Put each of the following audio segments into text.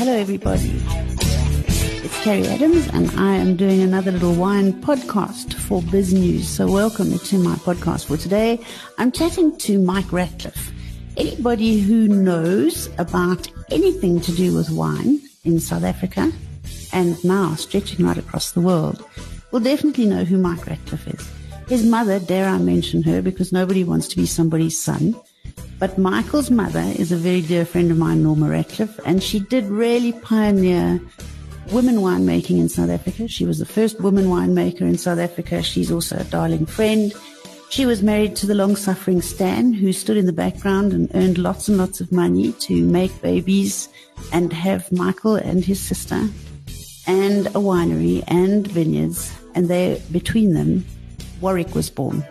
Hello, everybody. It's Carrie Adams, and I am doing another little wine podcast for Biz News. So, welcome to my podcast for today. I'm chatting to Mike Ratcliffe. Anybody who knows about anything to do with wine in South Africa and now stretching right across the world will definitely know who Mike Ratcliffe is. His mother, dare I mention her, because nobody wants to be somebody's son. But Michael's mother is a very dear friend of mine, Norma Ratcliffe, and she did really pioneer women winemaking in South Africa. She was the first woman winemaker in South Africa. She's also a darling friend. She was married to the long suffering Stan, who stood in the background and earned lots and lots of money to make babies and have Michael and his sister and a winery and vineyards. And they, between them, Warwick was born.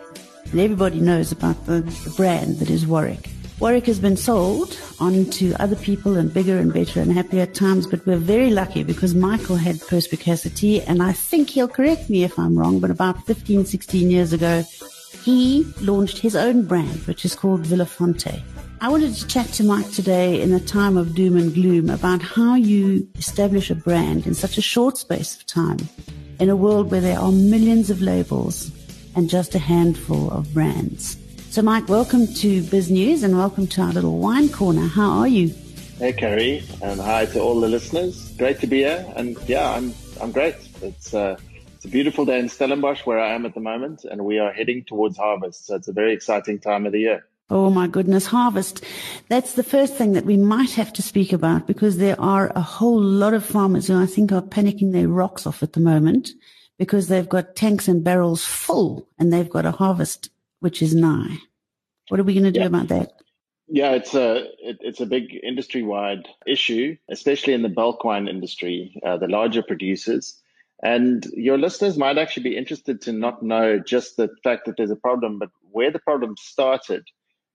And everybody knows about the, the brand that is Warwick. Warwick has been sold on to other people and bigger and better and happier times, but we're very lucky because Michael had perspicacity, and I think he'll correct me if I'm wrong, but about 15, 16 years ago, he launched his own brand, which is called Vilafonte. I wanted to chat to Mike today in a time of doom and gloom about how you establish a brand in such a short space of time in a world where there are millions of labels and just a handful of brands. So, Mike, welcome to Biz News and welcome to our little wine corner. How are you? Hey, Carrie, and hi to all the listeners. Great to be here, and yeah, I'm I'm great. It's uh, it's a beautiful day in Stellenbosch where I am at the moment, and we are heading towards harvest. So it's a very exciting time of the year. Oh my goodness, harvest. That's the first thing that we might have to speak about because there are a whole lot of farmers who I think are panicking their rocks off at the moment because they've got tanks and barrels full and they've got a harvest which is nigh. What are we going to do yeah. about that? Yeah, it's a it, it's a big industry wide issue, especially in the bulk wine industry, uh, the larger producers. And your listeners might actually be interested to not know just the fact that there's a problem, but where the problem started.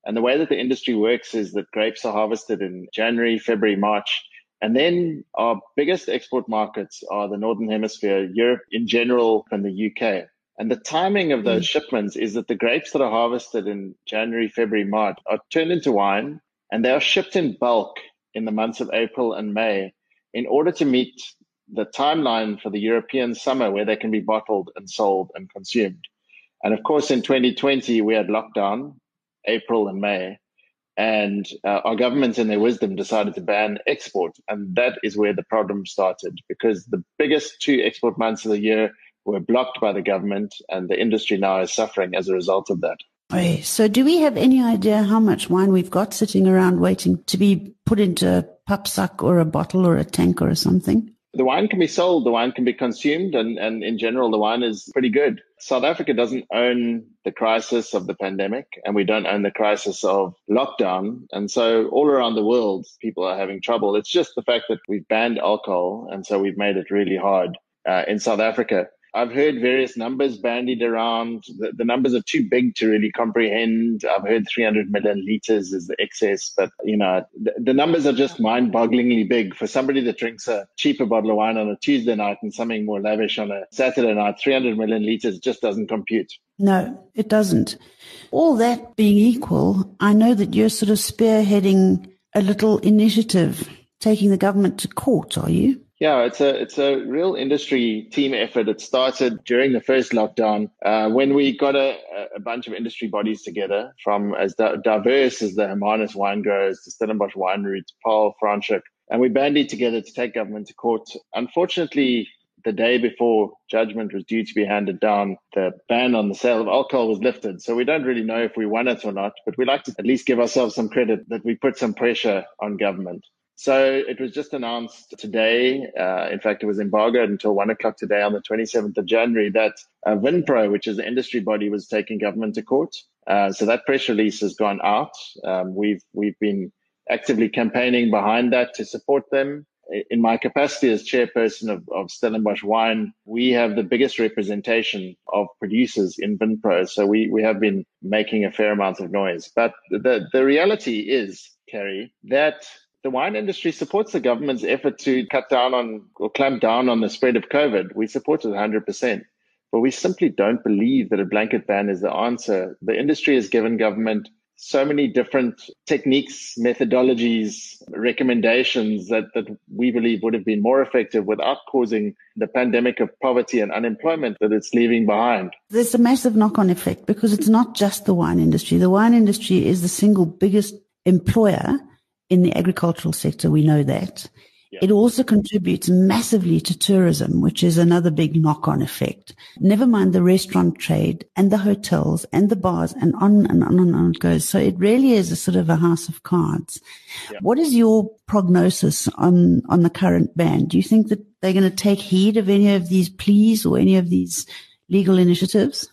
And the way that the industry works is that grapes are harvested in January, February, March, and then our biggest export markets are the Northern Hemisphere, Europe in general, and the UK. And the timing of those mm. shipments is that the grapes that are harvested in January, February, March are turned into wine and they are shipped in bulk in the months of April and May in order to meet the timeline for the European summer where they can be bottled and sold and consumed. And of course, in 2020, we had lockdown, April and May and uh, our governments in their wisdom decided to ban export and that is where the problem started because the biggest two export months of the year were blocked by the government and the industry now is suffering as a result of that so do we have any idea how much wine we've got sitting around waiting to be put into a papsak or a bottle or a tank or something the wine can be sold, the wine can be consumed, and, and in general, the wine is pretty good. South Africa doesn't own the crisis of the pandemic, and we don't own the crisis of lockdown. And so, all around the world, people are having trouble. It's just the fact that we've banned alcohol, and so we've made it really hard uh, in South Africa. I've heard various numbers bandied around. The, the, numbers are too big to really comprehend. I've heard 300 million liters is the excess, but you know, the, the numbers are just mind bogglingly big for somebody that drinks a cheaper bottle of wine on a Tuesday night and something more lavish on a Saturday night. 300 million liters just doesn't compute. No, it doesn't. All that being equal, I know that you're sort of spearheading a little initiative, taking the government to court, are you? Yeah, it's a it's a real industry team effort. It started during the first lockdown uh, when we got a, a bunch of industry bodies together from as diverse as the Hermanus wine growers, the Stellenbosch wine route, Paarl, Franschhoek, and we bandied together to take government to court. Unfortunately, the day before judgment was due to be handed down, the ban on the sale of alcohol was lifted. So we don't really know if we won it or not, but we like to at least give ourselves some credit that we put some pressure on government. So it was just announced today. Uh, in fact, it was embargoed until one o'clock today on the 27th of January that uh, VinPro, which is the industry body, was taking government to court. Uh, so that press release has gone out. Um, we've we've been actively campaigning behind that to support them. In my capacity as chairperson of, of Stellenbosch Wine, we have the biggest representation of producers in VinPro. So we, we have been making a fair amount of noise. But the, the reality is, Carrie, that the wine industry supports the government's effort to cut down on or clamp down on the spread of COVID. We support it 100%. But we simply don't believe that a blanket ban is the answer. The industry has given government so many different techniques, methodologies, recommendations that, that we believe would have been more effective without causing the pandemic of poverty and unemployment that it's leaving behind. There's a massive knock on effect because it's not just the wine industry. The wine industry is the single biggest employer in the agricultural sector. We know that. Yeah. It also contributes massively to tourism, which is another big knock on effect. Never mind the restaurant trade and the hotels and the bars and on and on and on it goes. So it really is a sort of a house of cards. Yeah. What is your prognosis on, on the current ban? Do you think that they're going to take heed of any of these pleas or any of these legal initiatives?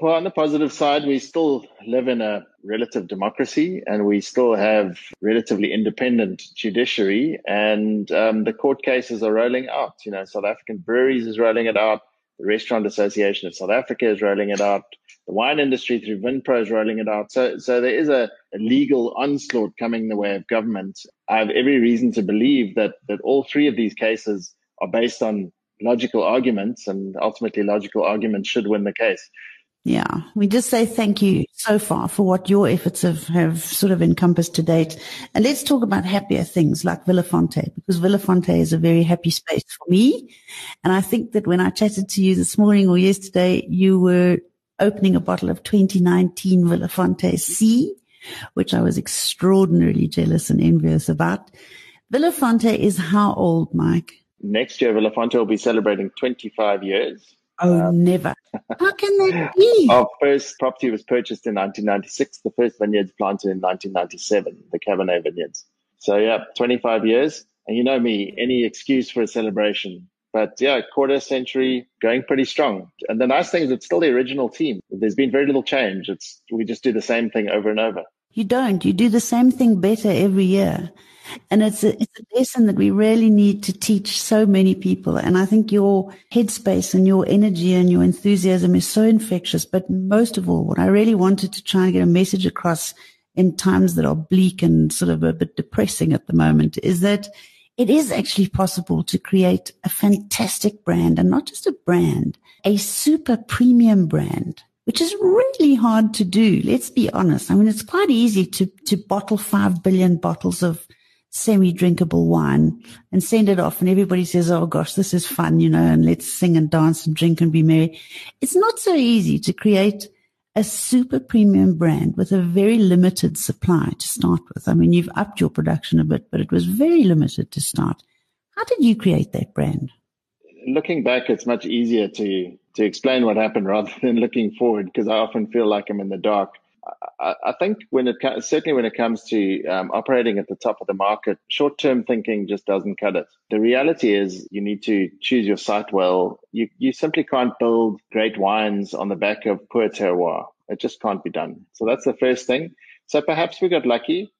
Well, on the positive side, we still live in a relative democracy and we still have relatively independent judiciary and um, the court cases are rolling out. You know, South African Breweries is rolling it out. The Restaurant Association of South Africa is rolling it out. The wine industry through Vinpro is rolling it out. So, so there is a, a legal onslaught coming the way of government. I have every reason to believe that, that all three of these cases are based on logical arguments and ultimately logical arguments should win the case. Yeah, we just say thank you so far for what your efforts have, have sort of encompassed to date. And let's talk about happier things like Vilafonte, because Vilafonte is a very happy space for me. And I think that when I chatted to you this morning or yesterday, you were opening a bottle of 2019 Vilafonte C, which I was extraordinarily jealous and envious about. Vilafonte is how old, Mike? Next year, Vilafonte will be celebrating 25 years. Oh, um, never. How can that be? Our first property was purchased in 1996. The first vineyards planted in 1997, the Cabernet vineyards. So yeah, 25 years. And you know me, any excuse for a celebration. But yeah, quarter century going pretty strong. And the nice thing is it's still the original team. There's been very little change. It's, we just do the same thing over and over. You don't. You do the same thing better every year. And it's a, it's a lesson that we really need to teach so many people. And I think your headspace and your energy and your enthusiasm is so infectious. But most of all, what I really wanted to try and get a message across in times that are bleak and sort of a bit depressing at the moment is that it is actually possible to create a fantastic brand and not just a brand, a super premium brand which is really hard to do. Let's be honest. I mean, it's quite easy to, to bottle five billion bottles of semi-drinkable wine and send it off and everybody says, Oh gosh, this is fun, you know, and let's sing and dance and drink and be merry. It's not so easy to create a super premium brand with a very limited supply to start with. I mean, you've upped your production a bit, but it was very limited to start. How did you create that brand? Looking back, it's much easier to, to explain what happened rather than looking forward because I often feel like I'm in the dark. I, I think when it certainly when it comes to um, operating at the top of the market, short-term thinking just doesn't cut it. The reality is you need to choose your site well. You you simply can't build great wines on the back of poor terroir. It just can't be done. So that's the first thing. So perhaps we got lucky,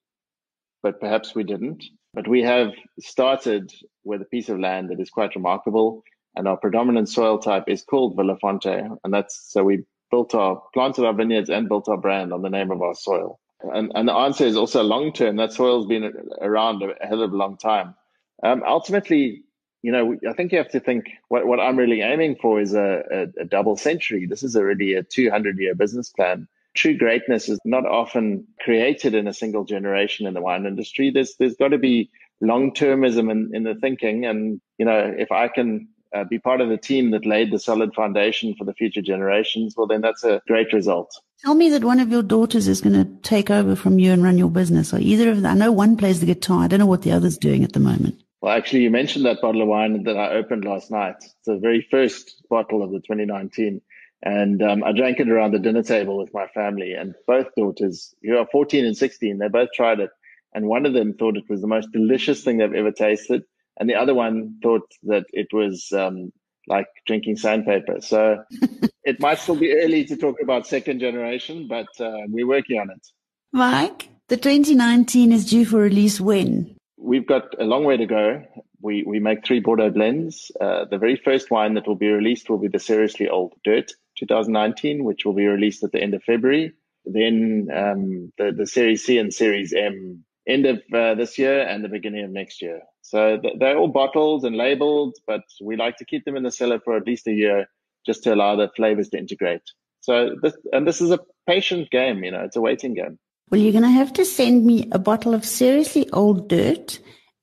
but perhaps we didn't. But we have started with a piece of land that is quite remarkable, and our predominant soil type is called Vilafonte, and that's so we built our planted our vineyards and built our brand on the name of our soil. And, and the answer is also long term. That soil's been around a hell of a long time. Um, ultimately, you know, I think you have to think what, what I'm really aiming for is a, a, a double century. This is already a 200 year business plan. True greatness is not often created in a single generation in the wine industry. There's, there's got to be long termism in, in the thinking. And, you know, if I can uh, be part of the team that laid the solid foundation for the future generations, well, then that's a great result. Tell me that one of your daughters is going to take over from you and run your business, or either of them. I know one plays the guitar. I don't know what the other's doing at the moment. Well, actually, you mentioned that bottle of wine that I opened last night. It's the very first bottle of the 2019. And um, I drank it around the dinner table with my family. And both daughters, who are 14 and 16, they both tried it. And one of them thought it was the most delicious thing they've ever tasted and the other one thought that it was um, like drinking sandpaper. So it might still be early to talk about second generation, but uh, we're working on it. Mike, the 2019 is due for release when? We've got a long way to go. We we make three Bordeaux blends. Uh, the very first wine that will be released will be the Seriously Old Dirt 2019, which will be released at the end of February. Then um, the the Series C and Series M end of uh, this year and the beginning of next year. So they're all bottled and labeled, but we like to keep them in the cellar for at least a year just to allow the flavors to integrate. So this, and this is a patient game, you know, it's a waiting game. Well, you're going to have to send me a bottle of seriously old dirt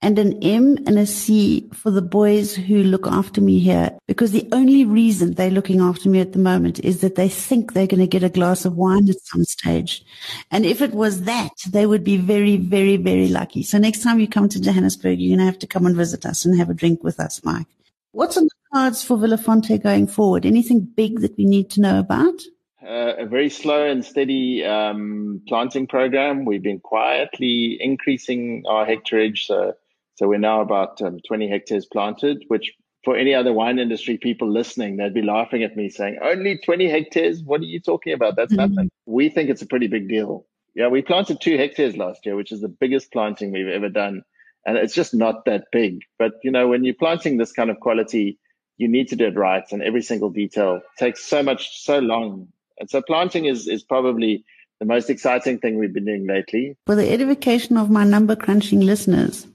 and an M and a C for the boys who look after me here because the only reason they're looking after me at the moment is that they think they're going to get a glass of wine at some stage. And if it was that, they would be very, very, very lucky. So next time you come to Johannesburg, you're going to have to come and visit us and have a drink with us, Mike. What's on the cards for Vilafonte going forward? Anything big that we need to know about? Uh, a very slow and steady um, planting program. We've been quietly increasing our hectareage. So so we're now about um, 20 hectares planted, which for any other wine industry people listening, they'd be laughing at me saying, only 20 hectares? What are you talking about? That's mm-hmm. nothing. We think it's a pretty big deal. Yeah, we planted two hectares last year, which is the biggest planting we've ever done. And it's just not that big. But, you know, when you're planting this kind of quality, you need to do it right. And every single detail takes so much, so long. And so planting is, is probably the most exciting thing we've been doing lately. For the edification of my number crunching listeners,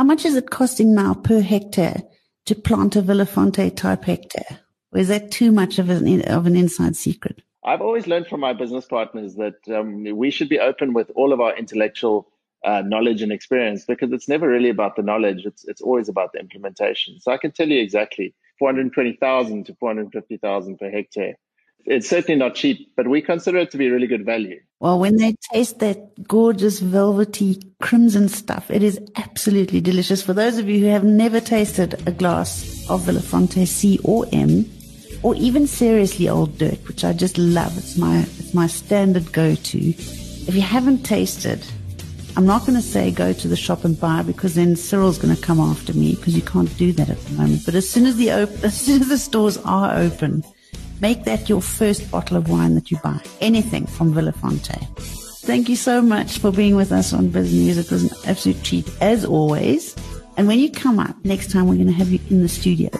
how much is it costing now per hectare to plant a Vilafonte type hectare? Or is that too much of an, of an inside secret? I've always learned from my business partners that um, we should be open with all of our intellectual uh, knowledge and experience because it's never really about the knowledge. It's, it's always about the implementation. So I can tell you exactly 420,000 to 450,000 per hectare it's certainly not cheap, but we consider it to be really good value. Well, when they taste that gorgeous velvety crimson stuff, it is absolutely delicious. For those of you who have never tasted a glass of Vilafonte C or M, or even seriously old dirt, which I just love. It's my it's my standard go-to. If you haven't tasted, I'm not going to say go to the shop and buy because then Cyril's going to come after me because you can't do that at the moment. But as soon as the op- as soon as the stores are open, Make that your first bottle of wine that you buy. Anything from Vilafonte. Thank you so much for being with us on Biz News. It was an absolute treat as always. And when you come up next time, we're going to have you in the studio.